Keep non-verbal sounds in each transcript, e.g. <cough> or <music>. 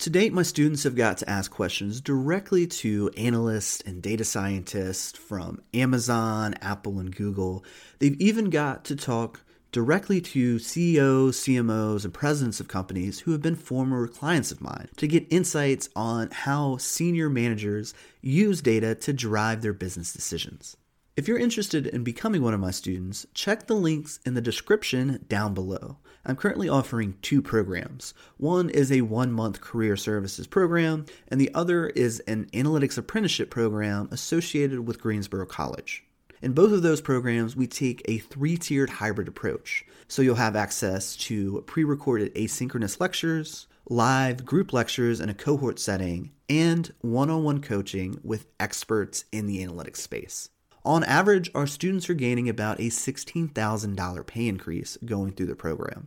To date, my students have got to ask questions directly to analysts and data scientists from Amazon, Apple, and Google. They've even got to talk directly to CEOs, CMOs, and presidents of companies who have been former clients of mine to get insights on how senior managers use data to drive their business decisions. If you're interested in becoming one of my students, check the links in the description down below. I'm currently offering two programs. One is a one month career services program, and the other is an analytics apprenticeship program associated with Greensboro College. In both of those programs, we take a three tiered hybrid approach. So you'll have access to pre recorded asynchronous lectures, live group lectures in a cohort setting, and one on one coaching with experts in the analytics space. On average, our students are gaining about a $16,000 pay increase going through the program.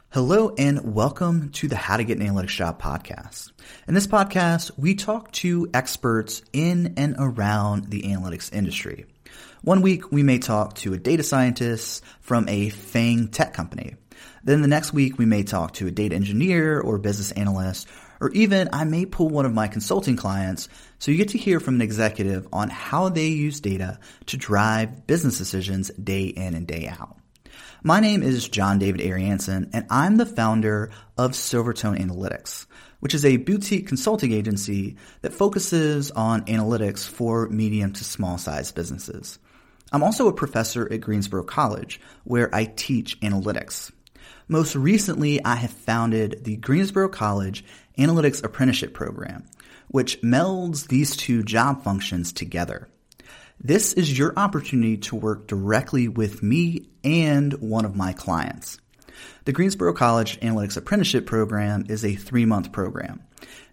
Hello and welcome to the How to Get an Analytics Job podcast. In this podcast, we talk to experts in and around the analytics industry. One week, we may talk to a data scientist from a FANG tech company. Then the next week, we may talk to a data engineer or business analyst, or even I may pull one of my consulting clients so you get to hear from an executive on how they use data to drive business decisions day in and day out. My name is John David Arianson, and I'm the founder of Silvertone Analytics, which is a boutique consulting agency that focuses on analytics for medium to small sized businesses. I'm also a professor at Greensboro College, where I teach analytics. Most recently, I have founded the Greensboro College Analytics Apprenticeship Program, which melds these two job functions together. This is your opportunity to work directly with me and one of my clients. The Greensboro College Analytics Apprenticeship Program is a three month program.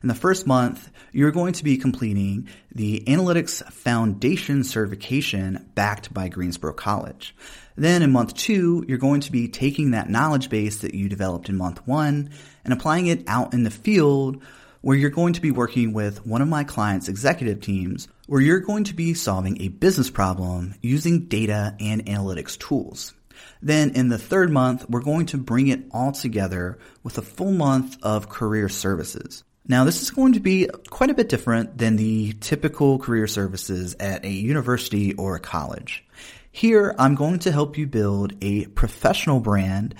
In the first month, you're going to be completing the Analytics Foundation certification backed by Greensboro College. Then in month two, you're going to be taking that knowledge base that you developed in month one and applying it out in the field where you're going to be working with one of my clients' executive teams, where you're going to be solving a business problem using data and analytics tools. Then in the third month, we're going to bring it all together with a full month of career services. Now, this is going to be quite a bit different than the typical career services at a university or a college. Here, I'm going to help you build a professional brand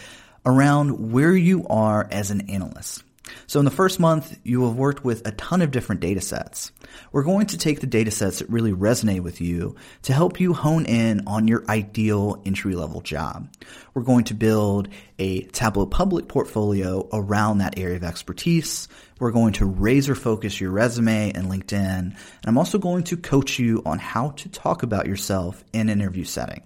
around where you are as an analyst. So in the first month, you will have worked with a ton of different data sets. We're going to take the data sets that really resonate with you to help you hone in on your ideal entry level job. We're going to build a Tableau Public portfolio around that area of expertise. We're going to razor focus your resume and LinkedIn. And I'm also going to coach you on how to talk about yourself in an interview setting.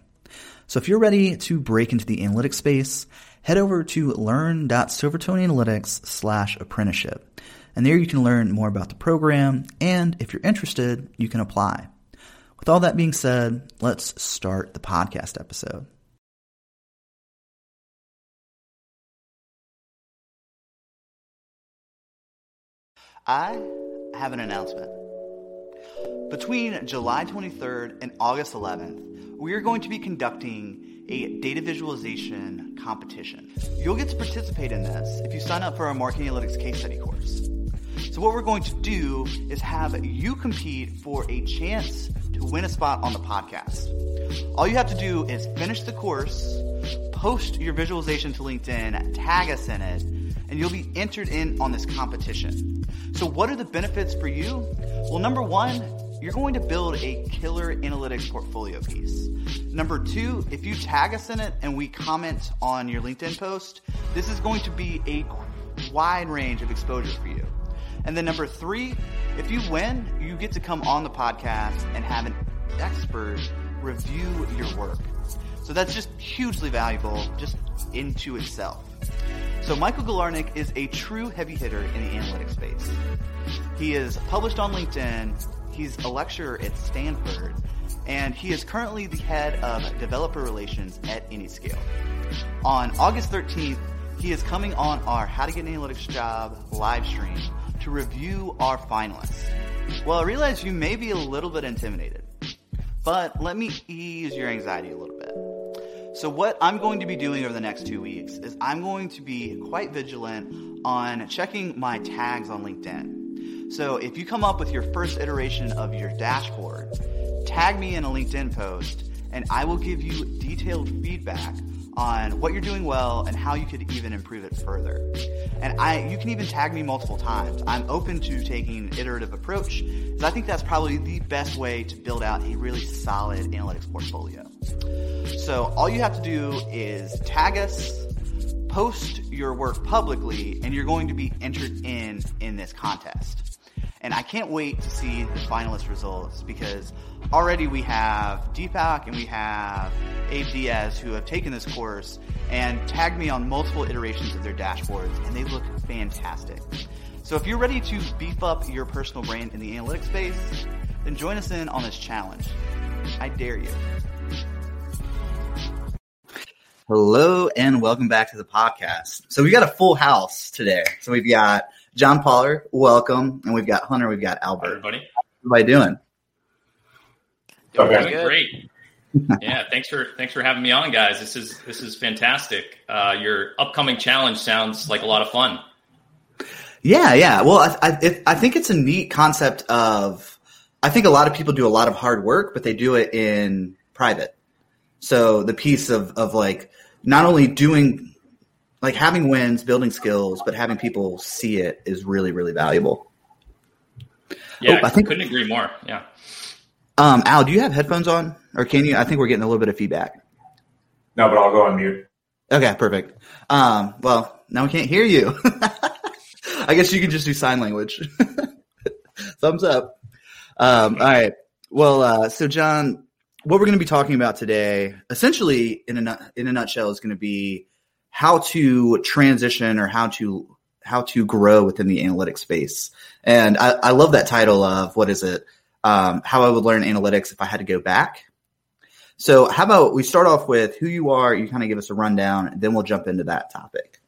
So if you're ready to break into the analytics space, head over to learn.silvertoneanalytics slash apprenticeship. And there you can learn more about the program, and if you're interested, you can apply. With all that being said, let's start the podcast episode. I have an announcement. Between July 23rd and August 11th, we are going to be conducting a data visualization competition. You'll get to participate in this if you sign up for our marketing analytics case study course. So what we're going to do is have you compete for a chance to win a spot on the podcast. All you have to do is finish the course, post your visualization to LinkedIn, tag us in it, and you'll be entered in on this competition. So what are the benefits for you? Well, number one, you're going to build a killer analytics portfolio piece. Number two, if you tag us in it and we comment on your LinkedIn post, this is going to be a wide range of exposure for you. And then number three, if you win, you get to come on the podcast and have an expert review your work. So that's just hugely valuable just into itself. So Michael Galarnyk is a true heavy hitter in the analytics space. He is published on LinkedIn. He's a lecturer at Stanford and he is currently the head of developer relations at Anyscale. On August 13th, he is coming on our How to Get an Analytics Job live stream to review our finalists. Well, I realize you may be a little bit intimidated, but let me ease your anxiety a little bit. So what I'm going to be doing over the next two weeks is I'm going to be quite vigilant on checking my tags on LinkedIn. So if you come up with your first iteration of your dashboard, tag me in a LinkedIn post and I will give you detailed feedback on what you're doing well and how you could even improve it further. And I, you can even tag me multiple times. I'm open to taking an iterative approach because I think that's probably the best way to build out a really solid analytics portfolio. So all you have to do is tag us, post your work publicly, and you're going to be entered in in this contest. And I can't wait to see the finalist results because already we have Deepak and we have Abe Diaz who have taken this course and tagged me on multiple iterations of their dashboards and they look fantastic. So if you're ready to beef up your personal brand in the analytics space, then join us in on this challenge. I dare you. Hello and welcome back to the podcast. So we got a full house today. So we've got John Pollard, welcome. And we've got Hunter, we've got Albert. Hi, everybody. How you doing? Doing okay. great. <laughs> yeah, thanks for thanks for having me on, guys. This is this is fantastic. Uh, your upcoming challenge sounds like a lot of fun. Yeah, yeah. Well, I I, it, I think it's a neat concept of. I think a lot of people do a lot of hard work, but they do it in private. So the piece of of like not only doing like having wins, building skills, but having people see it is really, really valuable. Yeah, oh, I think couldn't agree more. Yeah. Um, Al, do you have headphones on, or can you? I think we're getting a little bit of feedback. No, but I'll go on mute. Okay, perfect. Um, well, now we can't hear you. <laughs> I guess you can just do sign language. <laughs> Thumbs up. Um, all right. Well, uh, so John, what we're going to be talking about today, essentially, in a in a nutshell, is going to be how to transition or how to how to grow within the analytics space. And I, I love that title of what is it? Um, how I would learn analytics if I had to go back. So how about we start off with who you are, you kind of give us a rundown, and then we'll jump into that topic.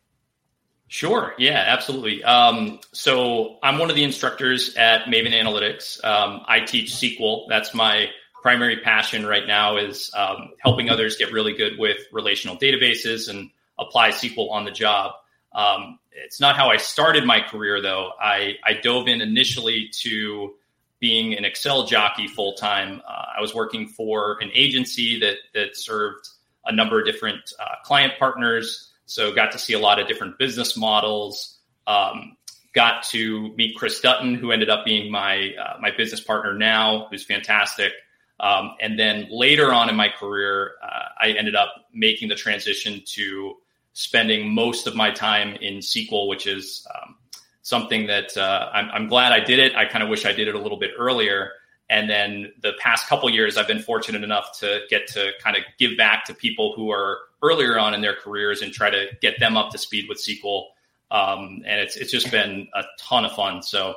Sure. Yeah, absolutely. Um, so I'm one of the instructors at Maven Analytics. Um, I teach SQL. That's my primary passion right now is um, helping others get really good with relational databases and apply SQL on the job. Um, it's not how I started my career, though. I, I dove in initially to being an Excel jockey full time. Uh, I was working for an agency that that served a number of different uh, client partners, so got to see a lot of different business models. Um, got to meet Chris Dutton, who ended up being my uh, my business partner now, who's fantastic. Um, and then later on in my career, uh, I ended up making the transition to spending most of my time in SQL, which is um, something that uh, I'm, I'm, glad I did it. I kind of wish I did it a little bit earlier. And then the past couple years, I've been fortunate enough to get to kind of give back to people who are earlier on in their careers and try to get them up to speed with SQL. Um, and it's it's just been a ton of fun. So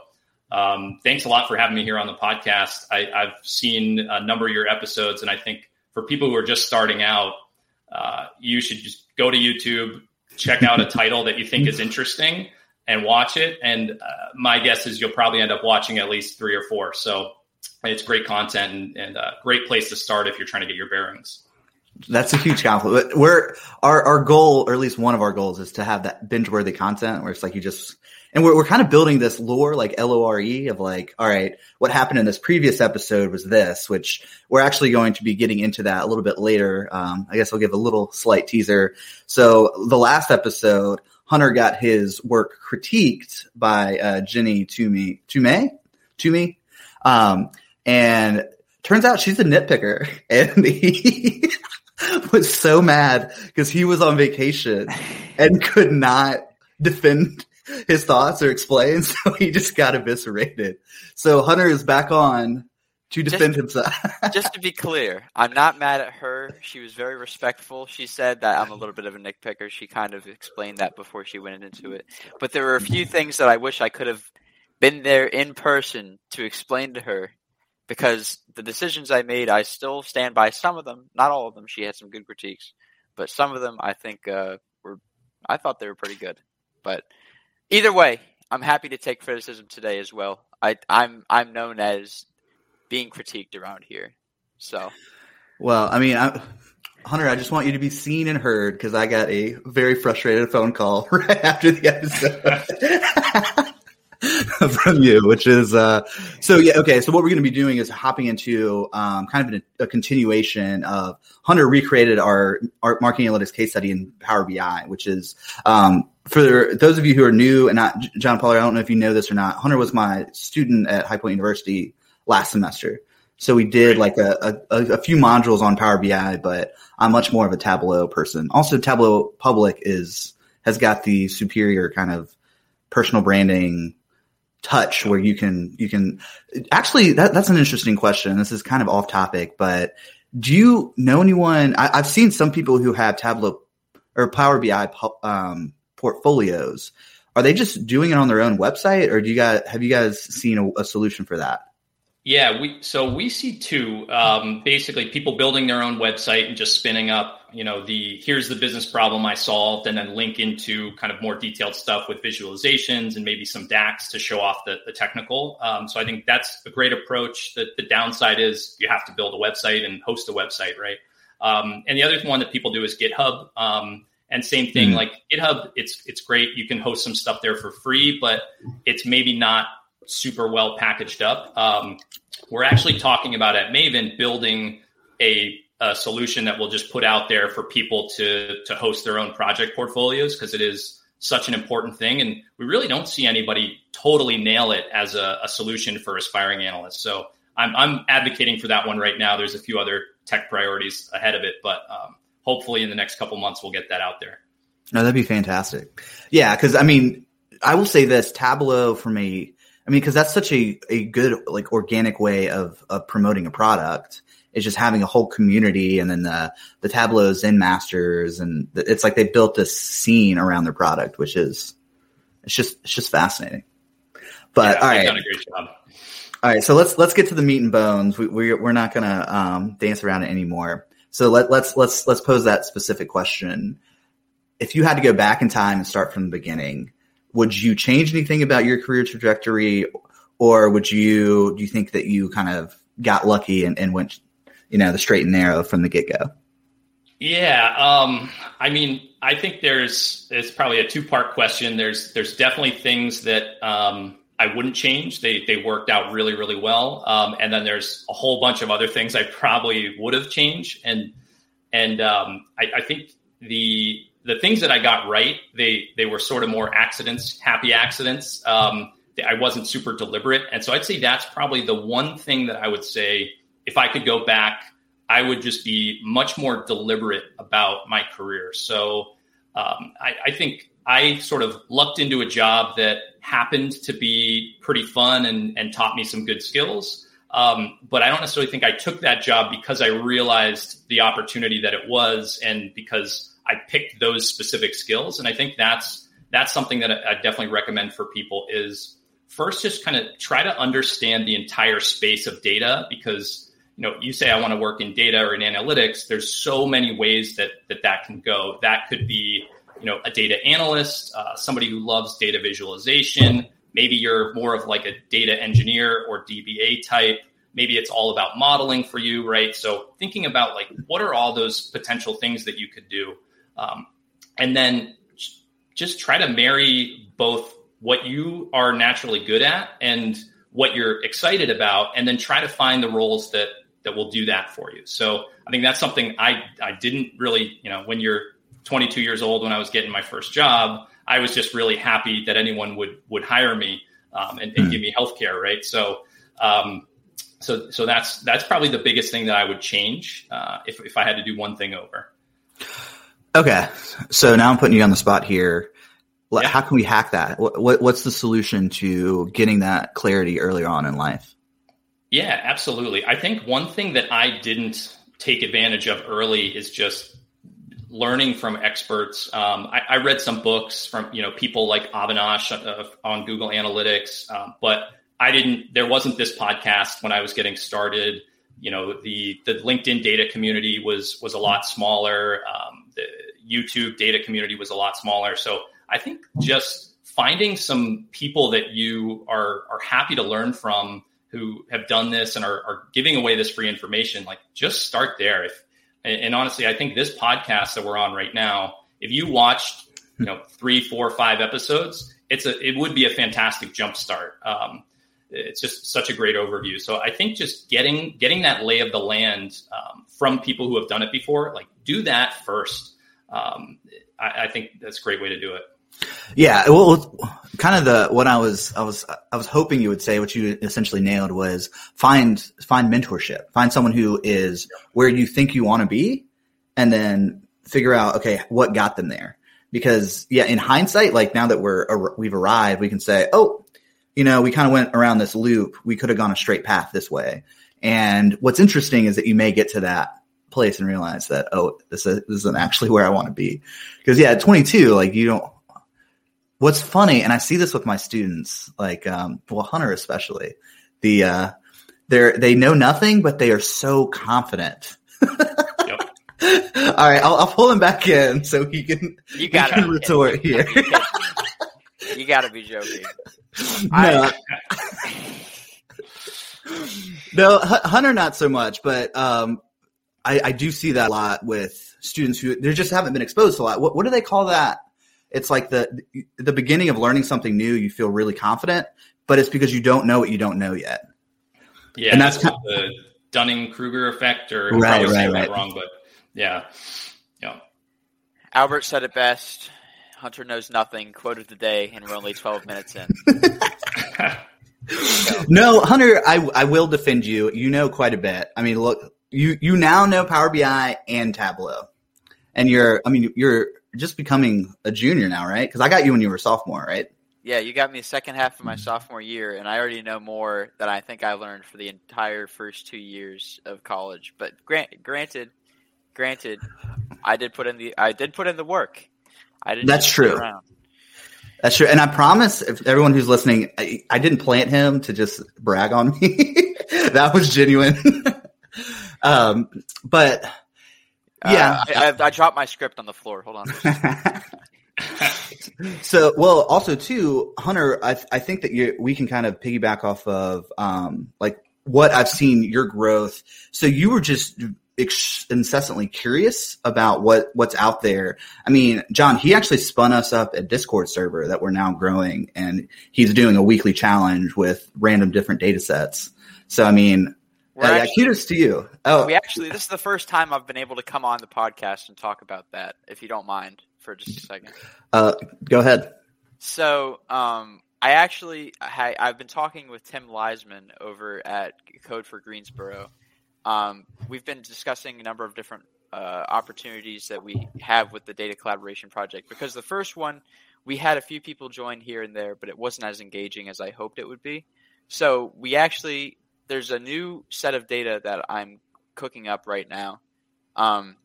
um, thanks a lot for having me here on the podcast. I, I've seen a number of your episodes, and I think for people who are just starting out, uh, you should just go to YouTube, check out a <laughs> title that you think is interesting, and watch it. And uh, my guess is you'll probably end up watching at least three or four. So it's great content and, and a great place to start if you're trying to get your bearings. That's a huge compliment. We're our our goal, or at least one of our goals, is to have that binge worthy content where it's like you just and we're, we're kind of building this lore like l-o-r-e of like all right what happened in this previous episode was this which we're actually going to be getting into that a little bit later. Um, i guess i'll give a little slight teaser. So the last episode hunter got his work critiqued by uh, jenny toomey toomey? Toomey? Um, and turns out she's a nitpicker. <laughs> And he <laughs> was so mad because he was on vacation and could not defend his thoughts or explain, <laughs> so he just got eviscerated. So Hunter is back on to defend just, himself. <laughs> just to be clear, I'm not mad at her. She was very respectful. She said that I'm a little bit of a nitpicker. She kind of explained that before she went into it. But there were a few things that I wish I could have been there in person to explain to her because the decisions I made, I still stand by some of them, not all of them. She had some good critiques, but some of them I think uh, were, I thought they were pretty good. But either way, I'm happy to take criticism today as well. I, I'm I'm known as being critiqued around here. So, well, I mean, I, Hunter, I just want you to be seen and heard because I got a very frustrated phone call <laughs> right after the episode. <laughs> from you, which is uh, so yeah. Okay, so what we're going to be doing is hopping into um, kind of a, a, continuation of Hunter recreated our, our marketing analytics case study in Power BI, which is um, for those of you who are new and not John Pollard. I don't know if you know this or not. Hunter was my student at High Point University last semester. So we did like a, a, a, few modules on Power BI, but I'm much more of a Tableau person. Also, Tableau Public is has got the superior kind of personal branding touch where you can you can actually that, that's an interesting question. This is kind of off topic, but do you know anyone? I, have seen some people who have Tableau or Power BI um, portfolios. Are they just doing it on their own website, or do you guys have you guys seen a, a solution for that? Yeah, we so we see two. Um, basically, people building their own website and just spinning up, you know, the here's the business problem I solved, and then link into kind of more detailed stuff with visualizations and maybe some DAX to show off the, the technical. Um, so I think that's a great approach. The, the downside is you have to build a website and host a website, right? Um, and the other one that people do is GitHub. Um, and same thing, mm-hmm. like GitHub, it's it's great. You can host some stuff there for free, but it's maybe not super well packaged up. Um, we're actually talking about at Maven building a, a, solution that we'll just put out there for people to to host their own project portfolios because it is such an important thing, and we really don't see anybody totally nail it as a, a solution for aspiring analysts. So I'm, I'm advocating for that one right now. There's a few other tech priorities ahead of it, but um, hopefully in the next couple months we'll get that out there. No, that'd be fantastic. Yeah, because I mean, I will say this: Tableau for me. I mean, because that's such a, a good like organic way of of promoting a product. Is just having a whole community, and then the the Tableau Zen masters, and it's like they built this scene around their product, which is it's just it's just fascinating. But yeah, all right, done a great job. All right, so let's let's get to the meat and bones. We, we're we're not gonna um, dance around it anymore. So let let's let's let's pose that specific question. If you had to go back in time and start from the beginning, would you change anything about your career trajectory or would you do you think that you kind of got lucky and, and went you know the straight and narrow from the get-go yeah um, i mean i think there's it's probably a two-part question there's there's definitely things that um, i wouldn't change they they worked out really really well um, and then there's a whole bunch of other things i probably would have changed and and um, I, I think the the things that I got right, they they were sort of more accidents, happy accidents. Um, I wasn't super deliberate, and so I'd say that's probably the one thing that I would say if I could go back, I would just be much more deliberate about my career. So um, I, I think I sort of lucked into a job that happened to be pretty fun and, and taught me some good skills. Um, but I don't necessarily think I took that job because I realized the opportunity that it was and because I picked those specific skills. And I think that's that's something that I definitely recommend for people is first just kind of try to understand the entire space of data because you know you say I want to work in data or in analytics. There's so many ways that that that can go. That could be you know a data analyst, uh, somebody who loves data visualization. Maybe you're more of like a data engineer or DBA type maybe it's all about modeling for you right so thinking about like what are all those potential things that you could do um, and then just try to marry both what you are naturally good at and what you're excited about, and then try to find the roles that that will do that for you. So I think that's something I I didn't really you know when you're 22 years old when I was getting my first job, I was just really happy that anyone would would hire me um, and, and, hmm. give me healthcare, right? So. Um, so, so that's that's probably the biggest thing that I would change uh, if if I had to do one thing over. Okay. So now I'm putting you on the spot here. Yeah. How can we hack that? What, what's the solution to getting that clarity earlier on in life? Yeah, absolutely. I think one thing that I didn't take advantage of early is just learning from experts. Um, I, I, read some books from you know people like Avinash uh, on Google Analytics, um, but I didn't. There wasn't this podcast when I was getting started. You know, the the LinkedIn data community was was a lot smaller. Um, the YouTube data community was a lot smaller. So I think just finding some people that you are are happy to learn from who have done this and are, are giving away this free information, like just start there. If and, and honestly, I think this podcast that we're on right now, if you watched, you know, three, four, five episodes, it's a it would be a fantastic jumpstart. Um, it's just such a great overview. So I think just getting getting that lay of the land um, from people who have done it before, like do that first. Um, I, I, think that's a great way to do it. Yeah, well, kind of the what I was I was I was hoping you would say what you essentially nailed was find find mentorship, find someone who is where you think you want to be, and then figure out okay what got them there. Because yeah, in hindsight, like now that we're we've arrived, we can say, oh, you know, we kind of went around this loop. We could have gone a straight path this way. And what's interesting is that you may get to that place and realize that oh, this, is, this isn't actually where I want to be. Because yeah, at 22, like you don't what's funny, and I see this with my students, like um, well, Hunter especially, the uh, they're they know nothing, but they are so confident. yep. <laughs> All right, I'll, I'll, pull him back in so he can you got to retort here. you got to be joking. <laughs> No. no, Hunter, not so much, but um, I, I, do see that a lot with students who they just haven't been exposed to a lot. What, what do they call that? It's like the the beginning of learning something new. You feel really confident, but it's because you don't know what you don't know yet. Yeah, and that's, kind of, the Dunning Kruger effect, or right, probably right, right. wrong, but yeah, yeah. Albert said it best. Hunter knows nothing. Quote of the day, and we're only twelve minutes in. <laughs> <laughs> No, Hunter, I I will defend you. You know quite a bit. I mean, look, you you now know Power BI and Tableau, and you're. I mean, you're just becoming a junior now, right? Because I got you when you were a sophomore, right? Yeah, you got me the second half of my sophomore year, and I already know more than I think I learned for the entire first two years of college. But grant, granted, granted, I did put in the I did put in the work. I didn't. That's true. That's true, and I promise, if everyone who's listening, I, I didn't plant him to just brag on me. <laughs> that was genuine. <laughs> um, but yeah, uh, I, I, I, dropped my script on the floor. Hold on. <laughs> so, well, also too, Hunter, I, I think that you we can kind of piggyback off of um, like what I've seen your growth. So you were just ex- incessantly curious about what what's out there. I mean, John, he actually spun us up a Discord server that we're now growing, and he's doing a weekly challenge with random different data sets. So, I mean, yeah, actually, yeah, kudos to you. Oh, we actually this is the first time I've been able to come on the podcast and talk about that. If you don't mind, for just a second. Uh, go ahead. So, um, I actually I, I've been talking with Tim Leisman over at Code for Greensboro. Um, we've been discussing a number of different uh, opportunities that we have with the data collaboration project because the first one we had a few people join here and there, but it wasn't as engaging as I hoped it would be. So we actually there's a new set of data that I'm cooking up right now um,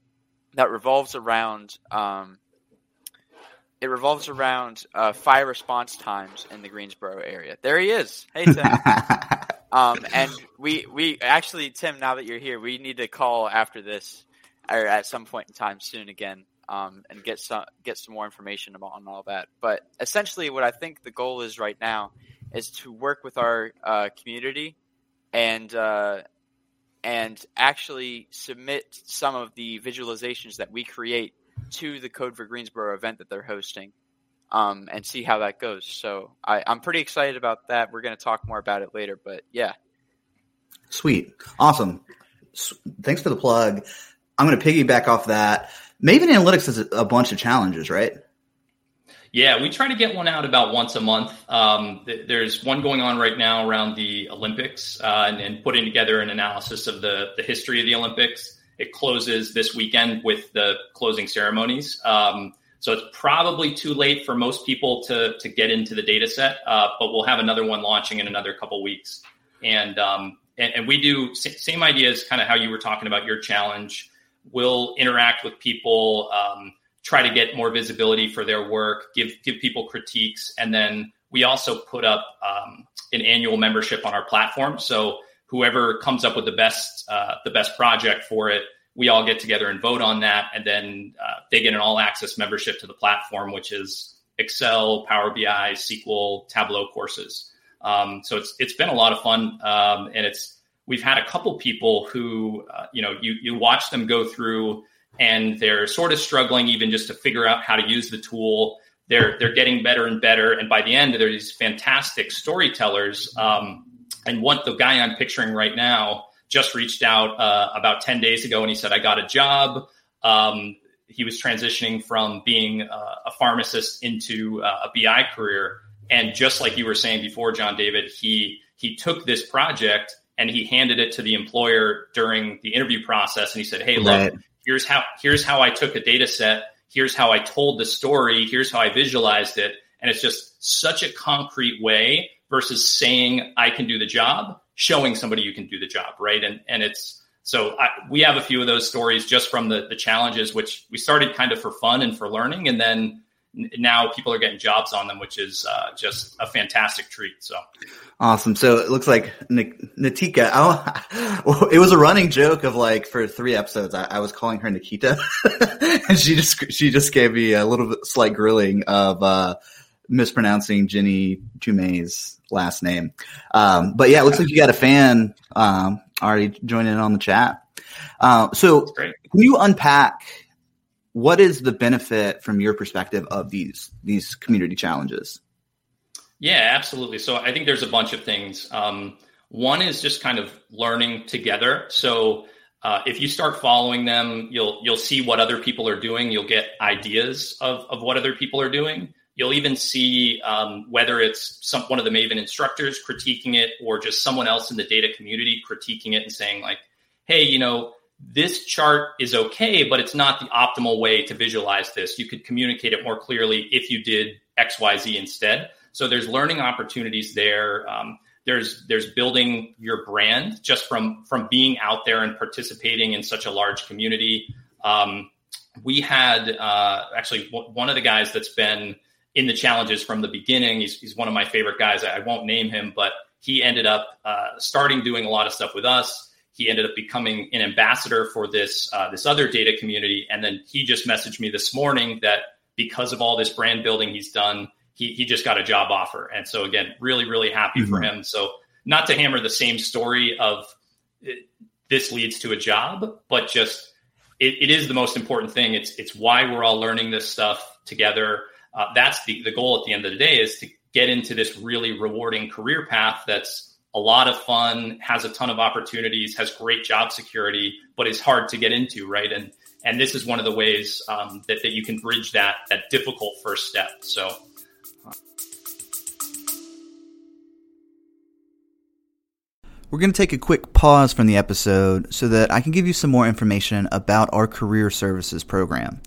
that revolves around um, it revolves around uh, fire response times in the Greensboro area. There he is. Hey Tim. <laughs> um, and we we actually Tim, now that you're here, we need to call after this or at some point in time soon again. Um, and get some get some more information about on all that. But essentially, what I think the goal is right now is to work with our uh, community and uh, and actually submit some of the visualizations that we create to the Code for Greensboro event that they're hosting, um, and see how that goes. So I, I'm pretty excited about that. We're going to talk more about it later, but yeah. Sweet, awesome. Thanks for the plug. I'm going to piggyback off that. Maven Analytics has a bunch of challenges, right? Yeah, we try to get one out about once a month. Um, th- there's one going on right now around the Olympics uh, and, and, putting together an analysis of the, the history of the Olympics. It closes this weekend with the closing ceremonies. Um, So it's probably too late for most people to to get into the data set, uh, but we'll have another one launching in another couple weeks. And, um, and, and we do same ideas, kind of how you were talking about your challenge. We'll interact with people, um, try to get more visibility for their work, give give people critiques, and then we also put up um, an annual membership on our platform. So whoever comes up with the best uh, the best project for it we all get together and vote on that, and then uh, they get an all access membership to the platform, which is Excel, Power BI, SQL, Tableau courses. Um, so it's it's been a lot of fun, um, and it's we've had a couple people who uh, you know you you watch them go through and they're sort of struggling even just to figure out how to use the tool. They're they're getting better and better, and by the end, they're these fantastic storytellers. Um, and what the guy I'm picturing right now just reached out uh, about 10 days ago and he said, I got a job. Um, he was transitioning from being uh, a pharmacist into uh, a BI career. And just like you were saying before, John David, he he took this project and he handed it to the employer during the interview process. And he said, Hey, look, right. Here's how here's how I took a data set. Here's how I told the story. Here's how I visualized it. And it's just such a concrete way versus saying I can do the job showing somebody you can do the job, right? And and it's so I, we have a few of those stories just from the the challenges, which we started kind of for fun and for learning, and then now people are getting jobs on them, which is uh, just a fantastic treat. So awesome. So it looks like Natika. <laughs> Oh, it was a running joke of like for three episodes, I, I was calling her Nikita, <laughs> and she just she just gave me a little bit slight grilling of uh, mispronouncing Jenny Jume's last name. Um, but yeah, it looks like you got a fan um, already joining in on the chat. Uh, so can you unpack what is the benefit from your perspective of these these community challenges? Yeah, absolutely. So I think there's a bunch of things. Um, one is just kind of learning together. So uh, if you start following them, you'll you'll see what other people are doing. You'll get ideas of of what other people are doing. You'll even see um, whether it's some one of the Maven instructors critiquing it or just someone else in the data community critiquing it and saying like, "Hey, you know, this chart is okay, but it's not the optimal way to visualize this. You could communicate it more clearly if you did X, Y, Z instead." So there's learning opportunities there. Um, there's there's building your brand just from from being out there and participating in such a large community. Um, we had uh, actually one of the guys that's been in the challenges from the beginning. He's, he's one of my favorite guys. I won't name him, but he ended up uh, starting doing a lot of stuff with us. He ended up becoming an ambassador for this uh, this other data community, and then he just messaged me this morning that because of all this brand building he's done, he he just got a job offer. And so again, really really happy mm-hmm. for him. So not to hammer the same story of this leads to a job, but just it, it is the most important thing. It's it's why we're all learning this stuff together uh, that's the, the goal at the end of the day is to get into this really rewarding career path that's a lot of fun, has a ton of opportunities, has great job security, but is hard to get into, right? And and this is one of the ways um, that, that you can bridge that that difficult first step. So. We're going to take a quick pause from the episode so that I can give you some more information about our career services program.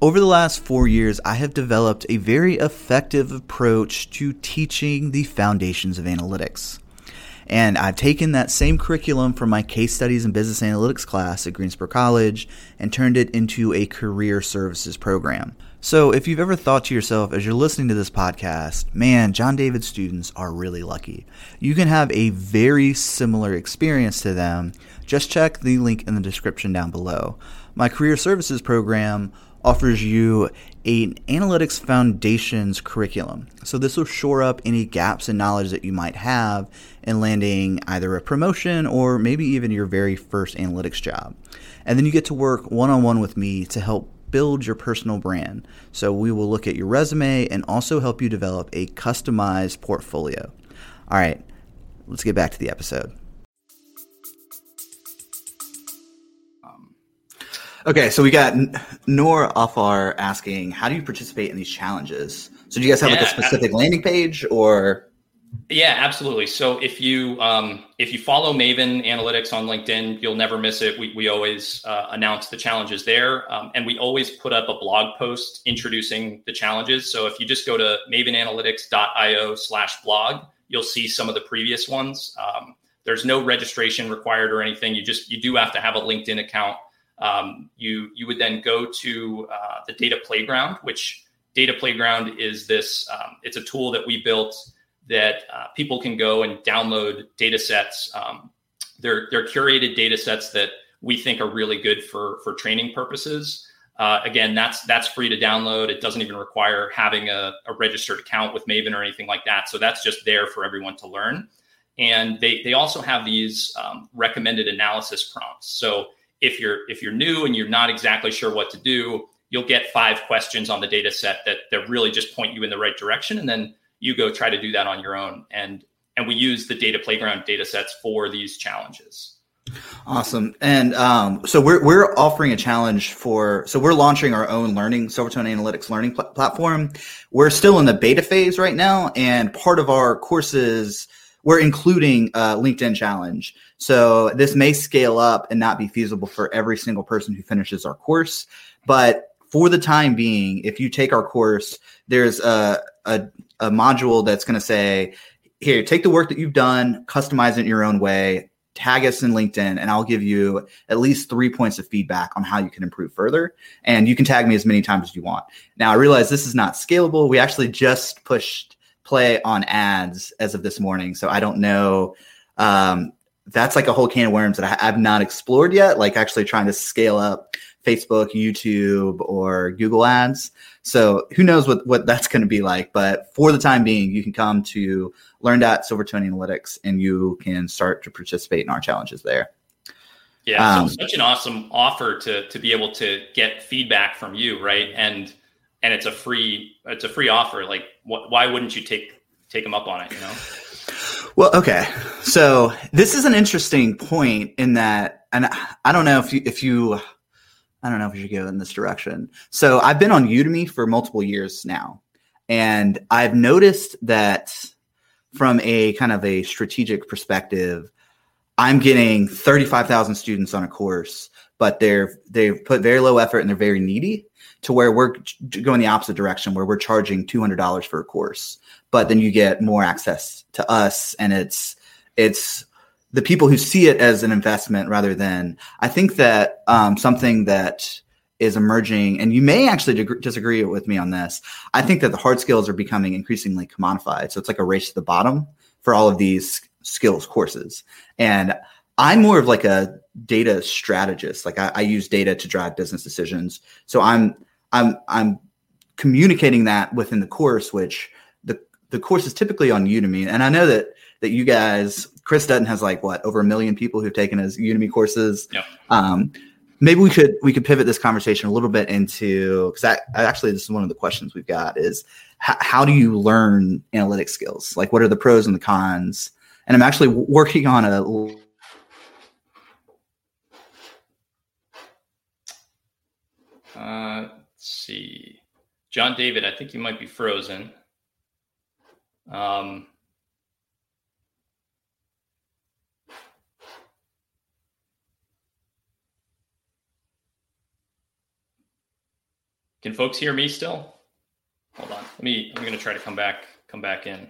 Over the last four years, I have developed a very effective approach to teaching the foundations of analytics. And I've taken that same curriculum from my case studies and business analytics class at Greensboro College and turned it into a career services program. So, if you've ever thought to yourself as you're listening to this podcast, man, John David students are really lucky. You can have a very similar experience to them. Just check the link in the description down below. My career services program offers you an analytics foundations curriculum. So this will shore up any gaps in knowledge that you might have in landing either a promotion or maybe even your very first analytics job. And then you get to work one on one with me to help build your personal brand. So we will look at your resume and also help you develop a customized portfolio. All right, let's get back to the episode. Okay, so we got Noor Afar asking, how do you participate in these challenges? So do you guys have yeah, like a specific landing page or? Yeah, absolutely. So if you um, if you follow Maven Analytics on LinkedIn, you'll never miss it. We we always uh, announce the challenges there, um, and we always put up a blog post introducing the challenges. So if you just go to mavenanalytics.io/blog, you'll see some of the previous ones. Um, there's no registration required or anything. You just you do have to have a LinkedIn account. Um, you you would then go to uh, the Data Playground, which Data Playground is this. Um, it's a tool that we built that uh, people can go and download data sets. Um, they're, they're curated data sets that we think are really good for, for training purposes. Uh, again, that's that's free to download. It doesn't even require having a, a, registered account with Maven or anything like that. So that's just there for everyone to learn. And they they also have these um, recommended analysis prompts. So if you're if you're new and you're not exactly sure what to do, you'll get five questions on the data set that that really just point you in the right direction. And then you go try to do that on your own. And and we use the data playground data sets for these challenges. Awesome. And um, so we're we're offering a challenge for so we're launching our own learning Silvertone Analytics learning pl- platform. We're still in the beta phase right now, and part of our courses we're including a LinkedIn challenge. So this may scale up and not be feasible for every single person who finishes our course, but for the time being, if you take our course, there's a, a a module that's going to say, here, take the work that you've done, customize it in your own way, tag us in LinkedIn, and I'll give you at least three points of feedback on how you can improve further. And you can tag me as many times as you want. Now, I realize this is not scalable. We actually just pushed play on ads as of this morning. So I don't know. Um, that's like a whole can of worms that I have not explored yet, like actually trying to scale up Facebook, YouTube, or Google ads. So who knows what, what that's going to be like. But for the time being, you can come to learn.silvertone analytics and you can start to participate in our challenges there. Yeah, um, so such an awesome offer to to be able to get feedback from you, right? And and it's a free it's a free offer. Like, wh- why wouldn't you take take them up on it? You know. Well, okay. So this is an interesting point in that, and I don't know if you if you I don't know if we should go in this direction. So I've been on Udemy for multiple years now, and I've noticed that from a kind of a strategic perspective, I'm getting 35,000 students on a course, but they're they've put very low effort and they're very needy to where we're going the opposite direction where we're charging $200 for a course, but then you get more access to us and it's it's the people who see it as an investment rather than I think that um, something that is emerging, and you may actually disagree with me on this. I think that the hard skills are becoming increasingly commodified. So it's like a race to the bottom for all of these skills courses. And I'm more of like a data strategist. Like I, I use data to drive business decisions. So I'm I'm I'm communicating that within the course, which the the course is typically on Udemy. And I know that that you guys Chris Dutton has like what over a million people who've taken his Udemy courses. Yep. Um, maybe we could we could pivot this conversation a little bit into because actually this is one of the questions we've got is h- how do you learn analytic skills? Like what are the pros and the cons? And I'm actually working on a Uh, see. John David, I think you might be frozen. Um, Can folks hear me still? Hold on. Let me I'm gonna try to come back come back in.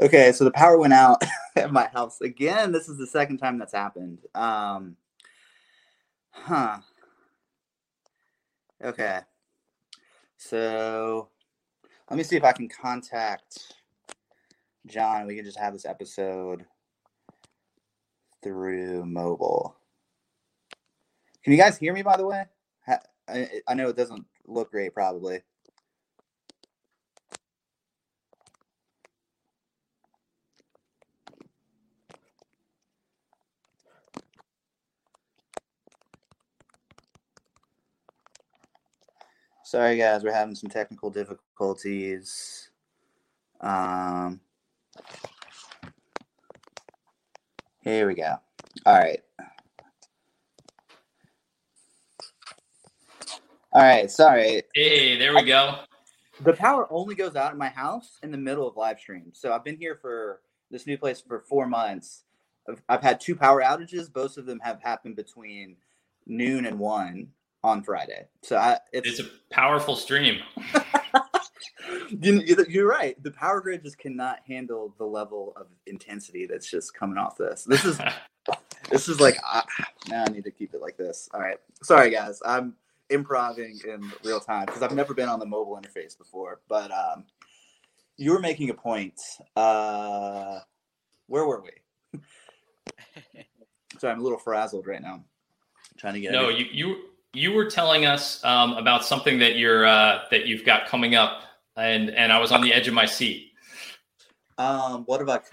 Okay, so the power went out <laughs> at my house again. This is the second time that's happened. Um, huh. Okay. So let me see if I can contact John. We can just have this episode through mobile. Can you guys hear me, by the way? I, I know it doesn't look great, probably. Sorry, guys, we're having some technical difficulties. Um, here we go. All right. All right, sorry. Hey, there we go. The power only goes out in my house in the middle of live stream. So I've been here for this new place for four months. I've, I've had two power outages. Both of them have happened between noon and one on Friday. So I, it's, it's a powerful stream. <laughs> you, you're right. The power grid just cannot handle the level of intensity that's just coming off this. This is <laughs> this is like uh, now I need to keep it like this. All right, sorry guys. I'm improving in real time because I've never been on the mobile interface before. But um, you were making a point. Uh, where were we? <laughs> so I'm a little frazzled right now. I'm trying to get. No, you you you were telling us um, about something that you're uh, that you've got coming up, and and I was on the edge of my seat. Um, what about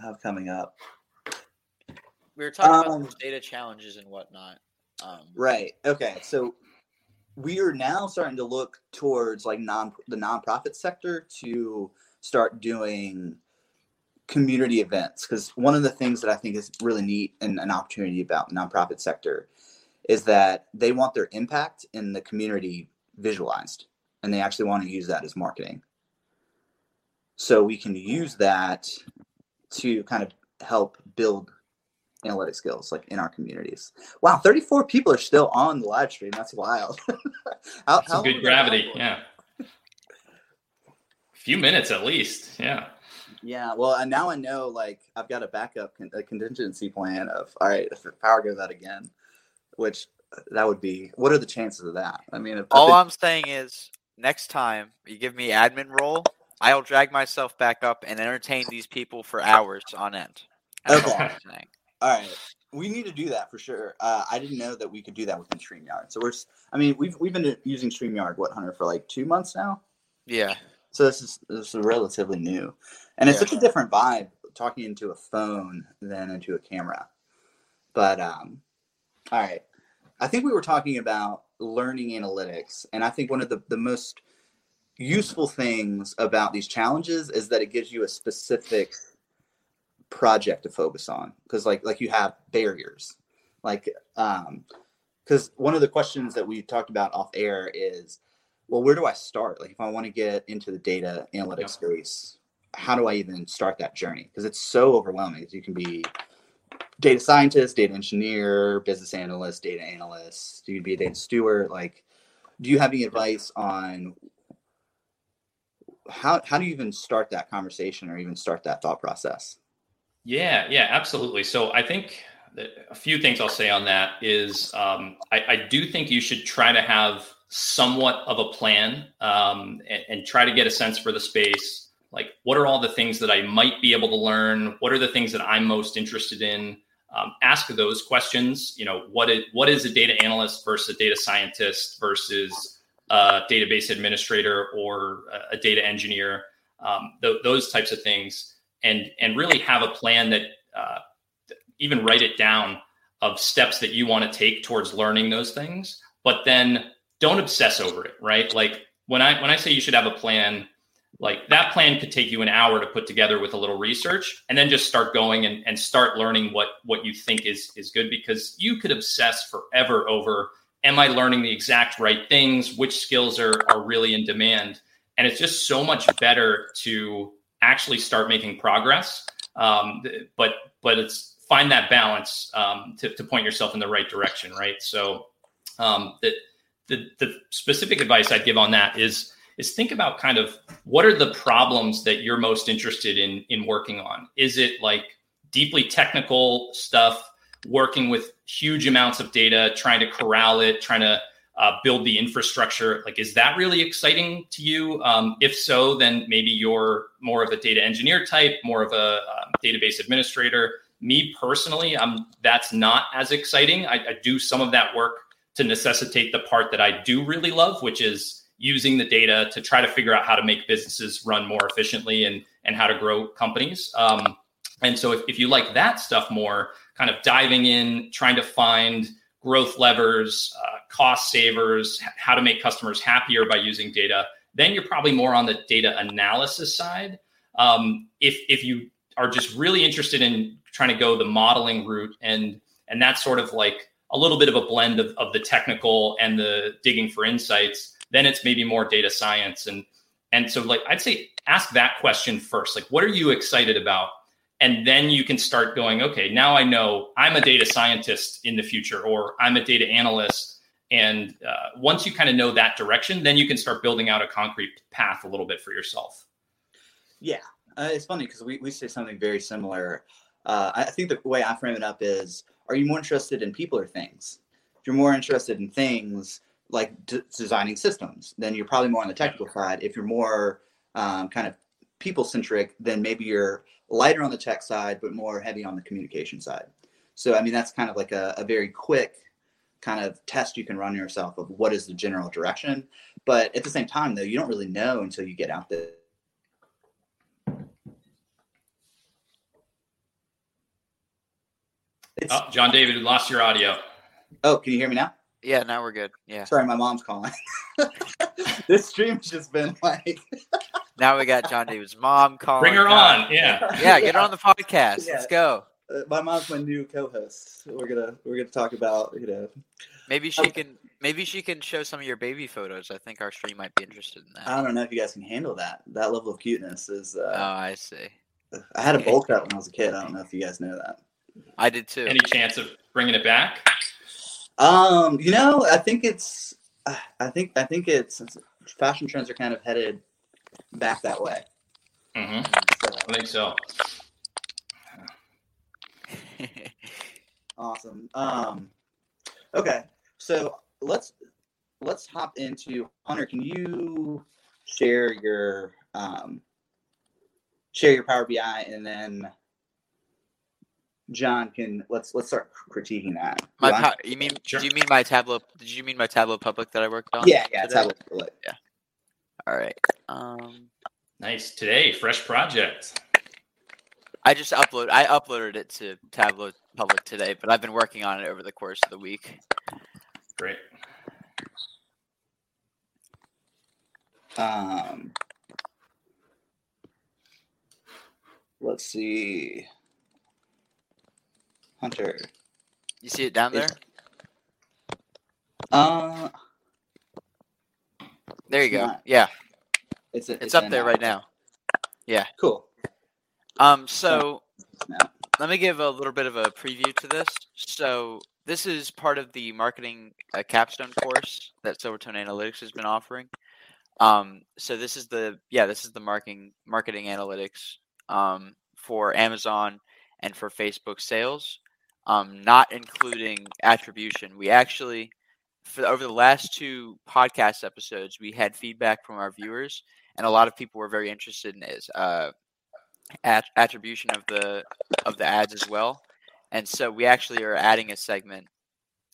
have coming up? We were talking um, about data challenges and whatnot. Um, right. Okay. So we are now starting to look towards like non the nonprofit sector to start doing community events because one of the things that I think is really neat and an opportunity about nonprofit sector is that they want their impact in the community visualized and they actually want to use that as marketing. So we can use that to kind of help build analytic skills like in our communities. Wow, 34 people are still on the live stream. That's wild. <laughs> how, That's how good gravity. Yeah. A few minutes at least. Yeah. Yeah. Well, and now I know like I've got a backup, a contingency plan of all right, if the power goes out again, which uh, that would be. What are the chances of that? I mean, if, all I'm saying is next time you give me admin role, I'll drag myself back up and entertain these people for hours on end. That's okay. All right, we need to do that for sure. Uh, I didn't know that we could do that within Streamyard. So we're, I mean, we've we've been using Streamyard what Hunter for like two months now. Yeah. So this is this is relatively new, and it's yeah. such a different vibe talking into a phone than into a camera. But um, all right, I think we were talking about learning analytics, and I think one of the the most useful things about these challenges is that it gives you a specific project to focus on because like like you have barriers. Like um because one of the questions that we talked about off air is well where do i start? Like if i want to get into the data analytics yep. space how do i even start that journey? Because it's so overwhelming you can be data scientist data engineer business analyst data analyst Do you be a data steward like do you have any advice on how, how do you even start that conversation or even start that thought process yeah, yeah, absolutely. So I think a few things I'll say on that is um, I, I, do think you should try to have somewhat of a plan um, and, and, try to get a sense for the space. Like, what are all the things that I might be able to learn? What are the things that I'm most interested in? Um, ask those questions. You know, what is what is a data analyst versus a data scientist versus a database administrator or a data engineer? Um, th- those types of things and and really have a plan that uh, even write it down of steps that you want to take towards learning those things but then don't obsess over it right like when i when i say you should have a plan like that plan could take you an hour to put together with a little research and then just start going and, and start learning what what you think is is good because you could obsess forever over am i learning the exact right things which skills are are really in demand and it's just so much better to actually start making progress. Um, but but it's find that balance um, to, to point yourself in the right direction, right? So um, the, the the specific advice I'd give on that is is think about kind of what are the problems that you're most interested in in working on. Is it like deeply technical stuff, working with huge amounts of data, trying to corral it, trying to uh, build the infrastructure. Like, is that really exciting to you? Um, if so, then maybe you're more of a data engineer type, more of a uh, database administrator. Me personally, I'm that's not as exciting. I, I do some of that work to necessitate the part that I do really love, which is using the data to try to figure out how to make businesses run more efficiently and and how to grow companies. Um, and so, if, if you like that stuff more, kind of diving in, trying to find growth levers, uh, cost savers, how to make customers happier by using data, then you're probably more on the data analysis side. Um, if if you are just really interested in trying to go the modeling route and and that's sort of like a little bit of a blend of, of the technical and the digging for insights, then it's maybe more data science. And and so like I'd say ask that question first. Like what are you excited about? and then you can start going okay now i know i'm a data scientist in the future or i'm a data analyst. And uh, once you kind of know that direction then you can start building out a concrete path a little bit for yourself. Yeah. Uh, it's funny because we, we say something very similar. Uh, i think the way i frame it up is are you more interested in people or things? If you're more interested in things like d- designing systems then you're probably more on the technical side if you're more um, kind of people centric then maybe you're lighter on the tech side, but more heavy on the communication side. So, I mean, that's kind of like a, a very quick kind of test you can run yourself of what is the general direction. But at the same time, though, you don't really know until you get out there. It's, oh, John David, lost your audio. Oh, can you hear me now? Yeah, now we're good. Yeah. Sorry, my mom's calling. <laughs> this stream's just been like. <laughs> now we got John David's mom calling. Bring her on. Yeah. Yeah, get her on the <laughs> podcast. Yeah. Let's go. Uh, my mom's my new co-host. We're gonna we're gonna talk about you know. Maybe she can maybe she can show some of your baby photos. I think our stream might be interested in that. I don't know if you guys can handle that. That level of cuteness is. Uh, oh, I see. I had a bowl cut when I was a kid. I don't know if you guys know that. I did too. Any chance of bringing it back? Um, you know, I think it's, I think, I think it's fashion trends are kind of headed back that way. Mm-hmm. So, I think so. <laughs> awesome. Um, okay, so let's let's hop into Hunter. Can you share your um, share your Power BI and then John can let's let's start critiquing that. My you mean sure. do you mean my Tableau? Did you mean my Tableau Public that I worked on? Yeah, yeah, Tableau Public. Yeah. All right. Um. Nice today, fresh project. I just upload. I uploaded it to Tableau Public today, but I've been working on it over the course of the week. Great. Um. Let's see. Hunter. You see it down there? Uh. There you go. Not. Yeah. It's a, it's, it's up there right now. Yeah. Cool. Um. So. Let me give a little bit of a preview to this. So this is part of the marketing uh, capstone course that Silvertone Analytics has been offering. Um, so this is the yeah, this is the marketing marketing analytics um, for Amazon and for Facebook sales um, not including attribution. We actually, for over the last two podcast episodes, we had feedback from our viewers, and a lot of people were very interested in is uh, at- attribution of the of the ads as well. And so we actually are adding a segment.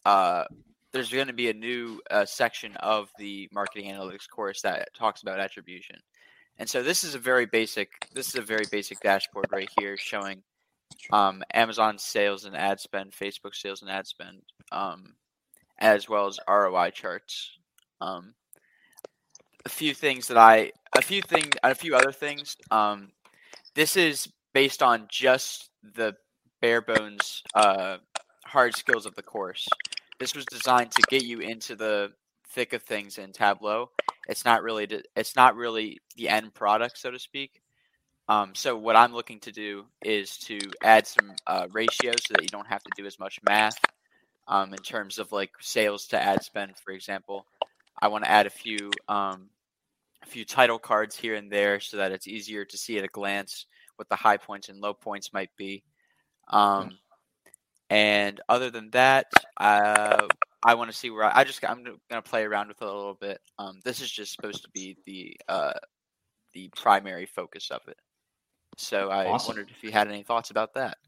Uh, there's going to be a new uh, section of the marketing analytics course that talks about attribution. And so this is a very basic. This is a very basic dashboard right here showing um, Amazon sales and ad spend, Facebook sales and ad spend, um, as well as ROI charts. Um, a few things that I, a few things, a few other things. Um, this is based on just the bare bones uh, hard skills of the course. This was designed to get you into the thick of things in Tableau. It's not really, it's not really the end product, so to speak. Um, so what I'm looking to do is to add some uh, ratios so that you don't have to do as much math um, in terms of like sales to ad spend, for example. I want to add a few um, a few title cards here and there so that it's easier to see at a glance what the high points and low points might be. Um, and other than that, uh, I want to see where I, I just I'm gonna play around with it a little bit. Um, this is just supposed to be the uh, the primary focus of it. So I awesome. wondered if you had any thoughts about that.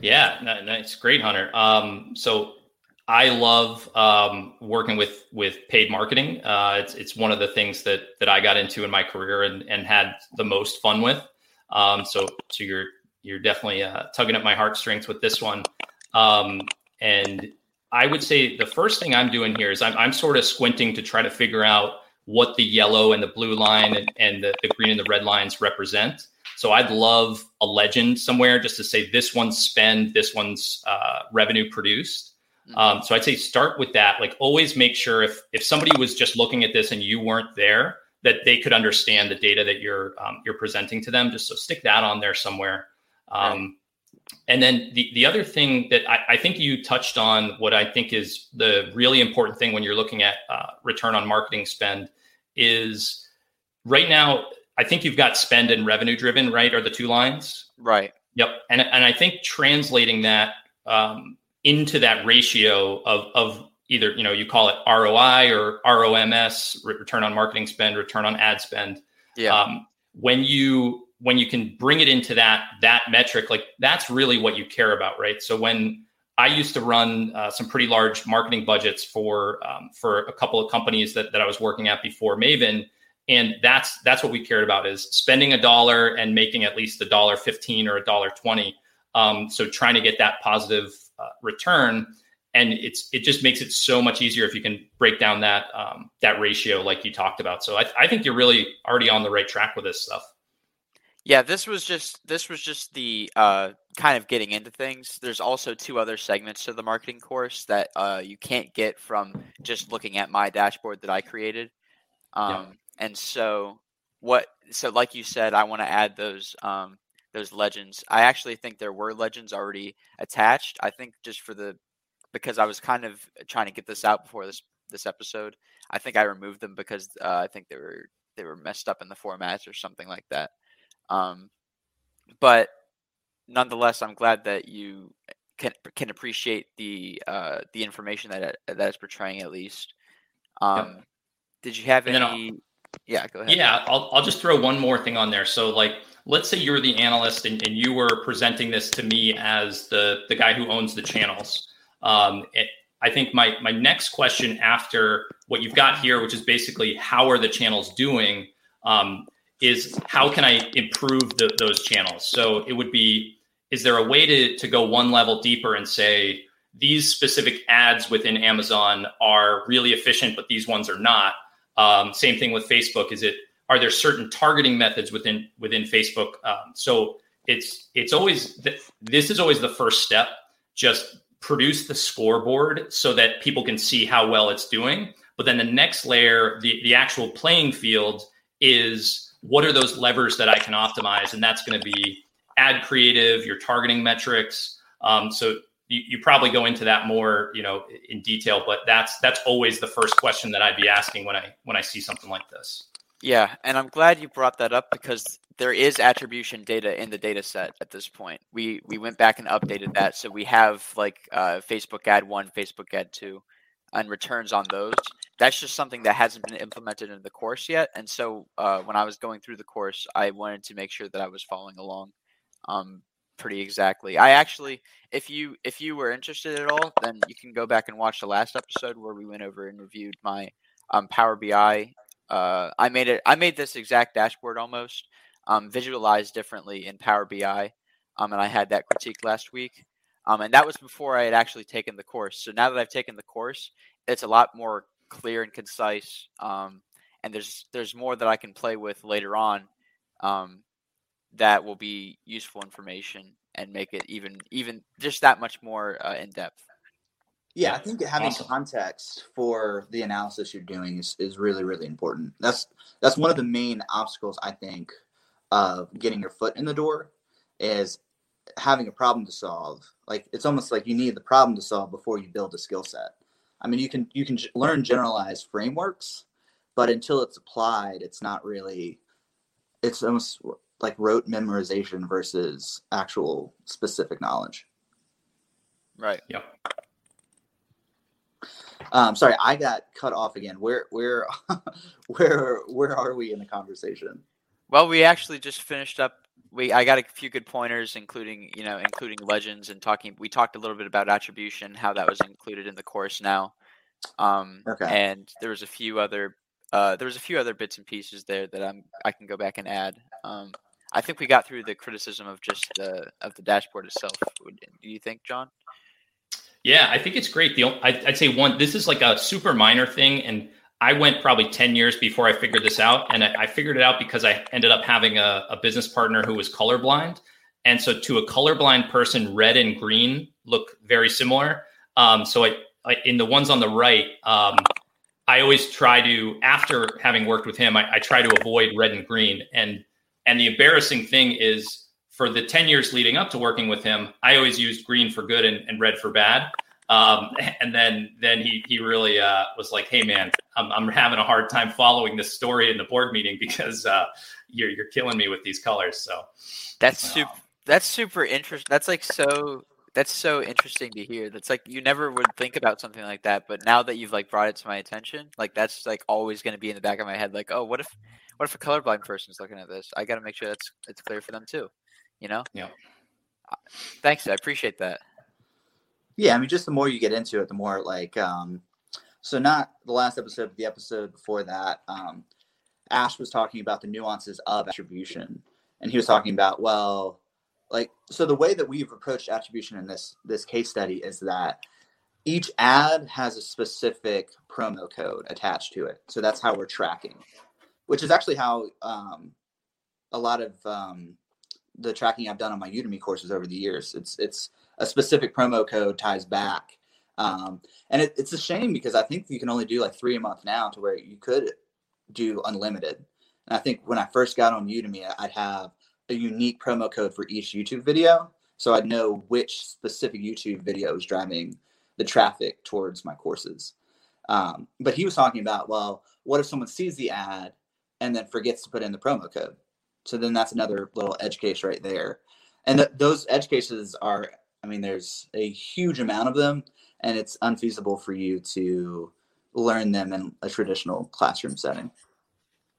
Yeah, nice, great, Hunter. Um, so I love um, working with with paid marketing. Uh, it's it's one of the things that that I got into in my career and and had the most fun with. Um, so so you're you're definitely uh, tugging at my heartstrings with this one. Um, and I would say the first thing I'm doing here is I'm, I'm sort of squinting to try to figure out what the yellow and the blue line and, and the, the green and the red lines represent. So I'd love a legend somewhere just to say this one's spend, this one's uh, revenue produced. Mm-hmm. Um, so I'd say start with that. Like always make sure if if somebody was just looking at this and you weren't there, that they could understand the data that you're um, you're presenting to them. Just so stick that on there somewhere. Um, right. And then the, the other thing that I, I, think you touched on, what I think is the really important thing when you're looking at uh, return on marketing spend is right now, I think you've got spend and revenue driven, right? Are the two lines? Right. Yep. And, and I think translating that um, into that ratio of, of either, you know, you call it ROI or ROMS, return on marketing spend, return on ad spend. Yeah. Um, when you when you can bring it into that that metric like that's really what you care about right so when i used to run uh, some pretty large marketing budgets for um, for a couple of companies that, that i was working at before maven and that's that's what we cared about is spending a dollar and making at least a dollar 15 or a dollar 20 um, so trying to get that positive uh, return and it's it just makes it so much easier if you can break down that um, that ratio like you talked about so I, I think you're really already on the right track with this stuff yeah, this was just this was just the uh, kind of getting into things. There's also two other segments to the marketing course that uh, you can't get from just looking at my dashboard that I created. Um, yeah. And so what? So like you said, I want to add those um, those legends. I actually think there were legends already attached. I think just for the because I was kind of trying to get this out before this this episode. I think I removed them because uh, I think they were they were messed up in the formats or something like that. Um, but nonetheless, I'm glad that you can can appreciate the uh, the information that it, that is portraying at least. Um, yep. Did you have any? Yeah, go ahead. Yeah, I'll I'll just throw one more thing on there. So like, let's say you're the analyst and, and you were presenting this to me as the the guy who owns the channels. Um, it, I think my my next question after what you've got here, which is basically how are the channels doing, um, is how can I improve the, those channels? So it would be, is there a way to, to go one level deeper and say, these specific ads within Amazon are really efficient, but these ones are not. Um, same thing with Facebook. Is it are there certain targeting methods within within Facebook? Um, so it's it's always th- this is always the first step. Just produce the scoreboard so that people can see how well it's doing. But then the next layer, the the actual playing field is what are those levers that I can optimize? And that's going to be ad creative, your targeting metrics. Um, so you, you, probably go into that more, you know, in detail, but that's that's always the first question that I'd be asking when I when I see something like this. Yeah, and I'm glad you brought that up because there is attribution data in the data set at this point. We we went back and updated that, so we have like uh, Facebook ad one, Facebook ad two, and returns on those that's just something that hasn't been implemented in the course yet. And so uh, when I was going through the course, I wanted to make sure that I was following along um, pretty exactly. I actually, if you if you were interested at all, then you can go back and watch the last episode where we went over and reviewed my um, Power BI. Uh, I made it. I made this exact dashboard almost um, visualized differently in Power BI, um, and I had that critique last week. Um, and that was before I had actually taken the course. So now that I've taken the course, it's a lot more clear and concise. Um, and there's there's more that I can play with later on um, that will be useful information and make it even even just that much more uh, in depth. Yeah, I think having awesome. context for the analysis you're doing is, is really really important. That's that's one of the main obstacles I think of getting your foot in the door is having a problem to solve. Like it's almost like you need the problem to solve before you build a skill set. I mean, you can you can learn generalized frameworks, but until it's applied, it's not really. It's almost like rote memorization versus actual specific knowledge. Right. Yep. Um, sorry, I got cut off again. Where, where, <laughs> where, where are we in the conversation? Well, we actually just finished up. We I got a few good pointers, including you know, including legends and talking. We talked a little bit about attribution, how that was included in the course now. Um, Okay. And there was a few other. Uh, there was a few other bits and pieces there that I'm I can go back and add. Um, I think we got through the criticism of just the of the dashboard itself. Do you think, John? Yeah, I think it's great. The I'd, I'd say one. This is like a super minor thing, and I went probably ten years before I figured this out, and I, I figured it out because I ended up having a, a business partner who was colorblind, and so to a colorblind person, red and green look very similar. Um, so I, I in the ones on the right, um, I always try to after having worked with him, I, I try to avoid red and green, and and the embarrassing thing is for the 10 years leading up to working with him, I always used green for good and, and red for bad. Um, <laughs> and then then he he really uh, was like, "Hey man, I'm I'm having a hard time following this story in the board meeting because uh, you're you're killing me with these colors." So That's super. That's super interesting. That's like so. That's so interesting to hear. That's like you never would think about something like that, but now that you've like brought it to my attention, like that's like always going to be in the back of my head. Like, oh, what if, what if a colorblind person's looking at this? I got to make sure that's it's clear for them too. You know? Yeah. Uh, Thanks. I appreciate that. Yeah, I mean, just the more you get into it, the more like, um, so not the last episode, but the episode before that, um, Ash was talking about the nuances of attribution, and he was talking about, well, like, so the way that we've approached attribution in this this case study is that each ad has a specific promo code attached to it, so that's how we're tracking, which is actually how um, a lot of um, the tracking I've done on my Udemy courses over the years. It's it's a specific promo code ties back. Um, and it, it's a shame because I think you can only do like three a month now to where you could do unlimited. And I think when I first got on Udemy, I'd have a unique promo code for each YouTube video. So I'd know which specific YouTube video is driving the traffic towards my courses. Um, but he was talking about, well, what if someone sees the ad and then forgets to put in the promo code? So then that's another little edge case right there. And th- those edge cases are, I mean, there's a huge amount of them, and it's unfeasible for you to learn them in a traditional classroom setting.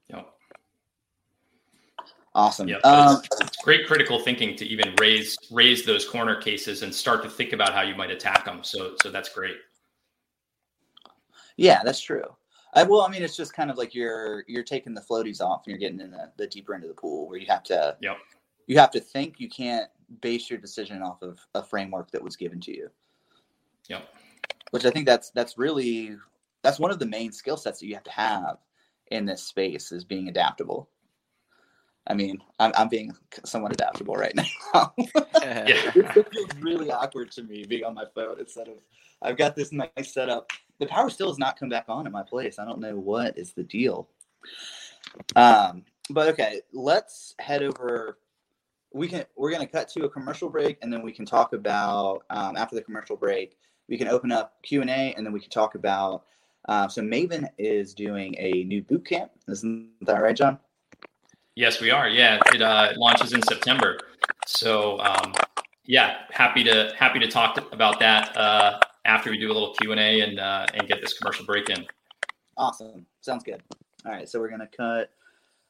you know, Awesome. yeah, so Um, great critical thinking to even raise raise those corner cases and start to think about how you might attack them. So so that's great. yeah, that's true. I, well, I mean, it's just kind of like you're you're taking the floaties off and you're getting in the, the deeper end of the pool where you have to Yep. you have to think. You can't base your decision off of a framework that was given to you. Yep. which I think that's that's really that's one of the main skill sets that you have to have in this space is being adaptable. I mean, I'm, I'm being somewhat adaptable right <laughs> now. Yeah. it feels really awkward to me being on my phone instead of I've got this nice setup. The power still has not come back on in my place. I don't know what is the deal. Um, but okay, let's head over. We can we're gonna cut to a commercial break and then we can talk about um, after the commercial break we can open up Q and A and then we can talk about. Uh, so Maven is doing a new boot camp. Isn't that right, John? Yes, we are. Yeah, it uh, launches in September. So um, yeah, happy to happy to talk to, about that uh, after we do a little Q and A and uh, and get this commercial break in. Awesome. Sounds good. All right, so we're gonna cut.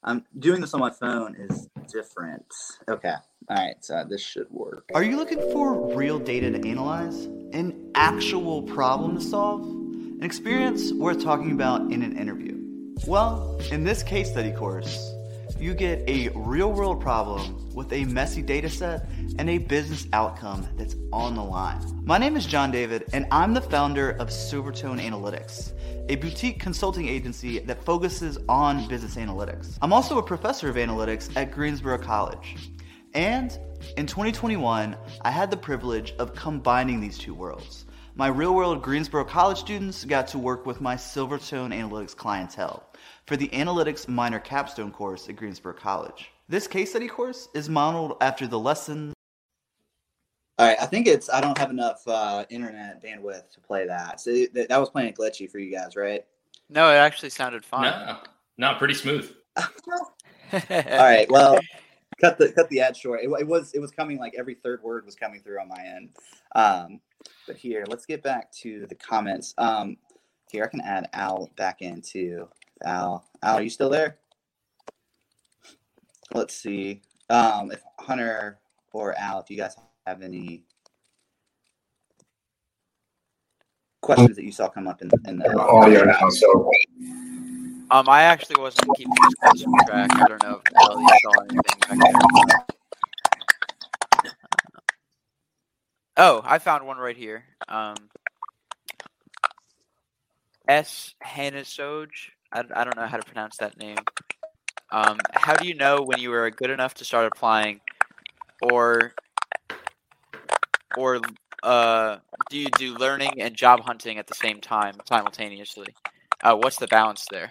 I'm doing this on my phone is different. Okay. All right, so this should work. Are you looking for real data to analyze? An actual problem to solve? An experience worth talking about in an interview? Well, in this case study course, you get a real world problem with a messy data set and a business outcome that's on the line. My name is John David, and I'm the founder of Silvertone Analytics, a boutique consulting agency that focuses on business analytics. I'm also a professor of analytics at Greensboro College. And in 2021, I had the privilege of combining these two worlds. My real world Greensboro College students got to work with my Silvertone Analytics clientele for the Analytics Minor Capstone course at Greensboro College. This case study course is modeled after the lesson. All right, I think it's. I don't have enough uh, internet bandwidth to play that. So th- that was playing glitchy for you guys, right? No, it actually sounded fine. No, no, pretty smooth. <laughs> All right. Well, cut the cut the ad short. It, it, was it was coming like every third word was coming through on my end. Um, but here, let's get back to the comments. Um, here, I can add Al back in into Al. Al, are you still there? Let's see. Um, if Hunter or Al, if you guys have any questions that you saw come up in, in the audio now. So, um, I actually wasn't keeping this close of track. I don't know if Al, you saw anything back there. Oh, I found one right here. Um, S. Hanasoj. I, I don't know how to pronounce that name. Um, how do you know when you are good enough to start applying, or or uh, do you do learning and job hunting at the same time simultaneously? Uh, what's the balance there?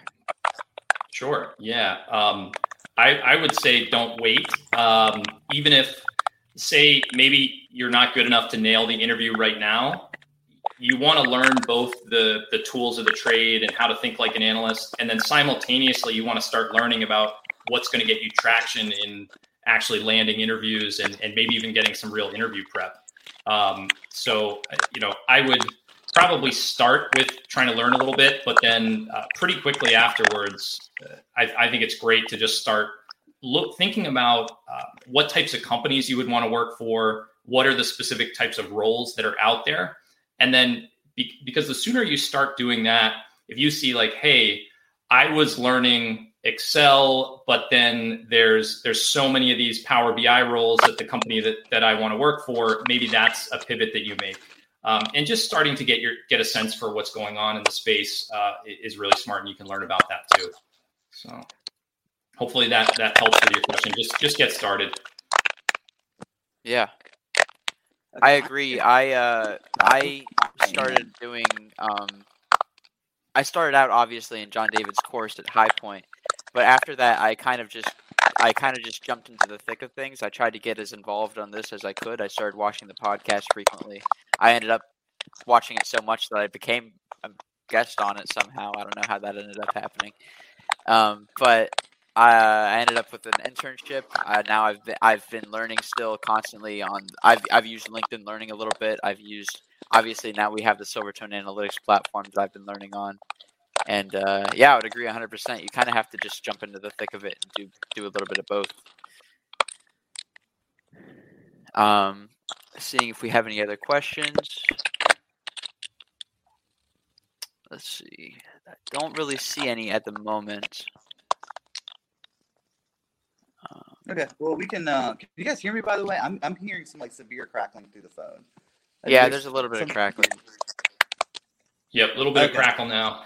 Sure. Yeah. Um, I, I would say don't wait. Um, even if, say, maybe you're not good enough to nail the interview right now, you want to learn both the the tools of the trade and how to think like an analyst, and then simultaneously you want to start learning about what's going to get you traction in actually landing interviews and, and maybe even getting some real interview prep. Um, so, you know, I would probably start with trying to learn a little bit, but then uh, pretty quickly afterwards, uh, I, I, think it's great to just start look thinking about uh, what types of companies you would want to work for, what are the specific types of roles that are out there, and then be, because the sooner you start doing that, if you see like, hey, I was learning Excel, but then there's there's so many of these Power BI roles at the company that that I want to work for. Maybe that's a pivot that you make, um, and just starting to get your get a sense for what's going on in the space uh, is really smart, and you can learn about that too. So, hopefully that that helps with your question. Just just get started. Yeah, I agree. I uh, I started doing. Um, I started out obviously in John David's course at High Point, but after that, I kind of just I kind of just jumped into the thick of things. I tried to get as involved on this as I could. I started watching the podcast frequently. I ended up watching it so much that I became a guest on it somehow. I don't know how that ended up happening. Um, but I, I, ended up with an internship. Uh, now I've been, I've been learning still constantly on. I've I've used LinkedIn Learning a little bit. I've used obviously now we have the Silvertone Analytics platform that I've been learning on. And uh, yeah, I would agree 100%. You kind of have to just jump into the thick of it and do do a little bit of both. Um, seeing if we have any other questions. Let's see. I don't really see any at the moment. Um, okay. Well, we can. Uh, can you guys hear me? By the way, I'm I'm hearing some like severe crackling through the phone. yeah, there's, there's a little bit some... of crackling. Yep, a little bit okay. of crackle now.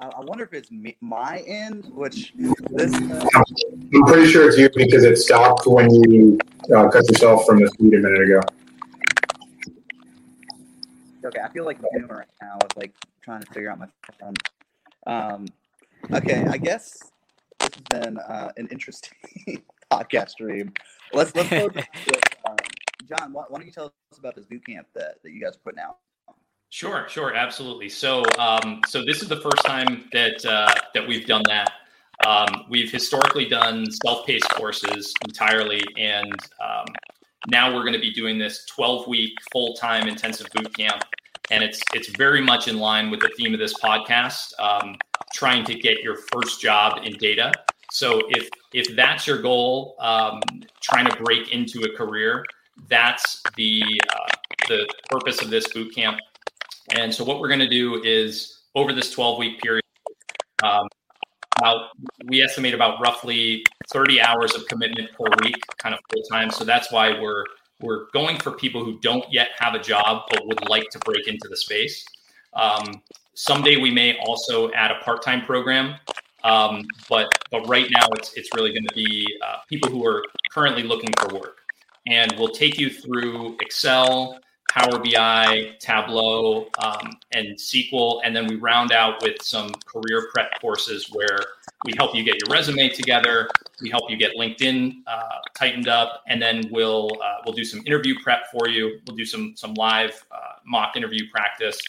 I wonder if it's me, my end, which this. Uh, I'm pretty sure it's you because it stopped when you uh, cut yourself from the feed a minute ago. Okay, I feel like I'm right now of like trying to figure out my phone. Um, okay, I guess this has been uh, an interesting <laughs> podcast stream. Let's let's go. <laughs> with, um, John, why, why don't you tell us about this boot camp that, that you guys are putting out? Sure, sure, absolutely. So, um, so this is the first time that uh, that we've done that. Um, we've historically done self-paced courses entirely, and um, now we're going to be doing this 12-week full-time intensive boot camp, and it's it's very much in line with the theme of this podcast, um, trying to get your first job in data. So, if if that's your goal, um, trying to break into a career, that's the uh, the purpose of this boot camp. And so what we're going to do is over this 12 week period, um, about, we estimate about roughly 30 hours of commitment per week, kind of full time. So that's why we're we're going for people who don't yet have a job but would like to break into the space. Um, someday we may also add a part time program, um, but but right now it's it's really going to be uh, people who are currently looking for work, and we'll take you through Excel. Power BI, Tableau, um, and SQL. And then we round out with some career prep courses where we help you get your resume together. We help you get LinkedIn uh, tightened up, and then we'll uh, we'll do some interview prep for you. We'll do some some live uh, mock interview practice,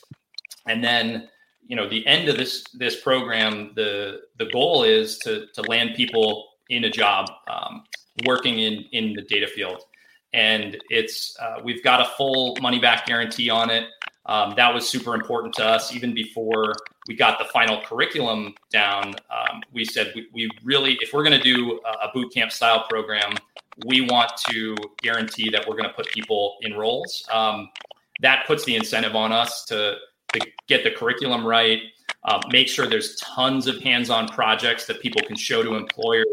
and then you know the end of this this program the the goal is to to land people in a job um, working in in the data field. And it's uh, we've got a full money back guarantee on it. Um, that was super important to us. Even before we got the final curriculum down um, we said we, we really if we're going to do a boot camp style program we want to guarantee that we're going to put people in roles. Um, that puts the incentive on us to to get the curriculum right, uh, make sure there's tons of hands-on projects that people can show to employers,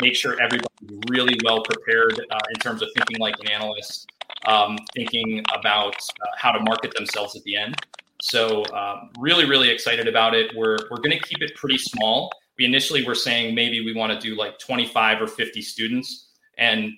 make sure everybody's really well prepared uh, in terms of thinking like an analyst, um, thinking about uh, how to market themselves at the end. So um, really, really excited about it. We're we're going to keep it pretty small. We initially were saying maybe we want to do like 25 or 50 students, and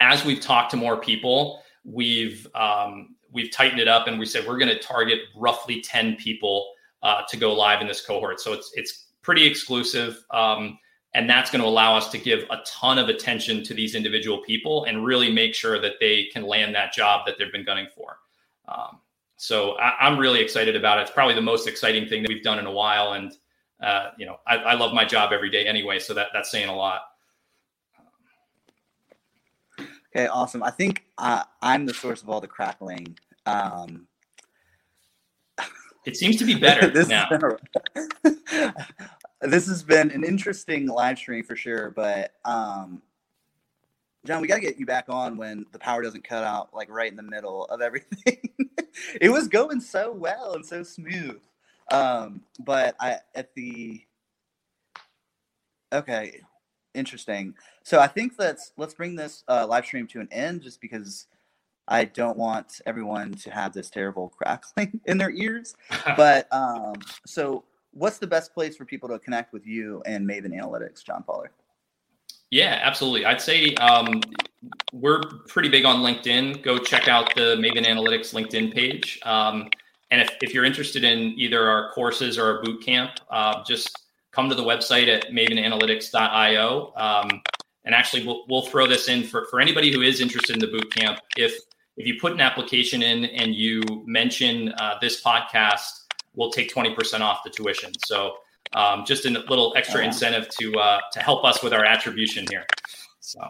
as we've talked to more people, we've um, we've tightened it up and we said we're going to target roughly 10 people uh, to go live in this cohort. So it's it's pretty exclusive. Um, and that's going to allow us to give a ton of attention to these individual people and really make sure that they can land that job that they've been gunning for. Um, so I, am really excited about it. It's probably the most exciting thing that we've done in a while. And, uh, you know, I, I love my job every day anyway. So that, that's saying a lot. Okay, awesome. I think uh, I'm the source of all the crackling. Um, it seems to be better <laughs> this now. A, <laughs> this has been an interesting live stream for sure, but um, John, we got to get you back on when the power doesn't cut out like right in the middle of everything. <laughs> it was going so well and so smooth. Um, but I at the okay, interesting. So I think let's let's bring this uh, live stream to an end, just because I don't want everyone to have this terrible <laughs> crackling in their ears. <laughs> but um, so, what's the best place for people to connect with you and Maven Analytics, John Pauler? Yeah, absolutely. I'd say um, we're pretty big on LinkedIn. Go check out the Maven Analytics LinkedIn page. Um, and if, if you're interested in either our courses or our boot camp, uh, just come to the website at mavenanalytics.io. Um, and actually, we'll, we'll throw this in for, for anybody who is interested in the boot camp. If if you put an application in and you mention uh, this podcast, we'll take 20% off the tuition. So um, just a little extra oh, incentive to uh, to help us with our attribution here. So.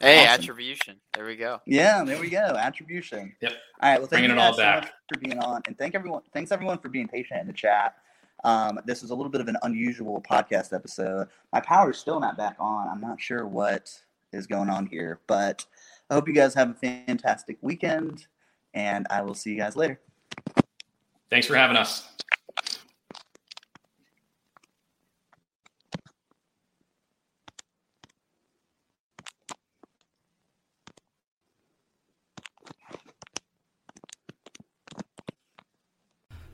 Hey, awesome. attribution. There we go. Yeah, there we go. Attribution. Yep. All right. Well, thank Bringing you it all so back. much for being on, and thank everyone. Thanks everyone for being patient in the chat. Um, this is a little bit of an unusual podcast episode. My power is still not back on. I'm not sure what is going on here, but I hope you guys have a fantastic weekend, and I will see you guys later. Thanks for having us.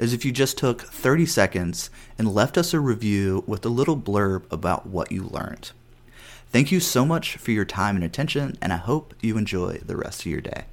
is if you just took 30 seconds and left us a review with a little blurb about what you learned. Thank you so much for your time and attention, and I hope you enjoy the rest of your day.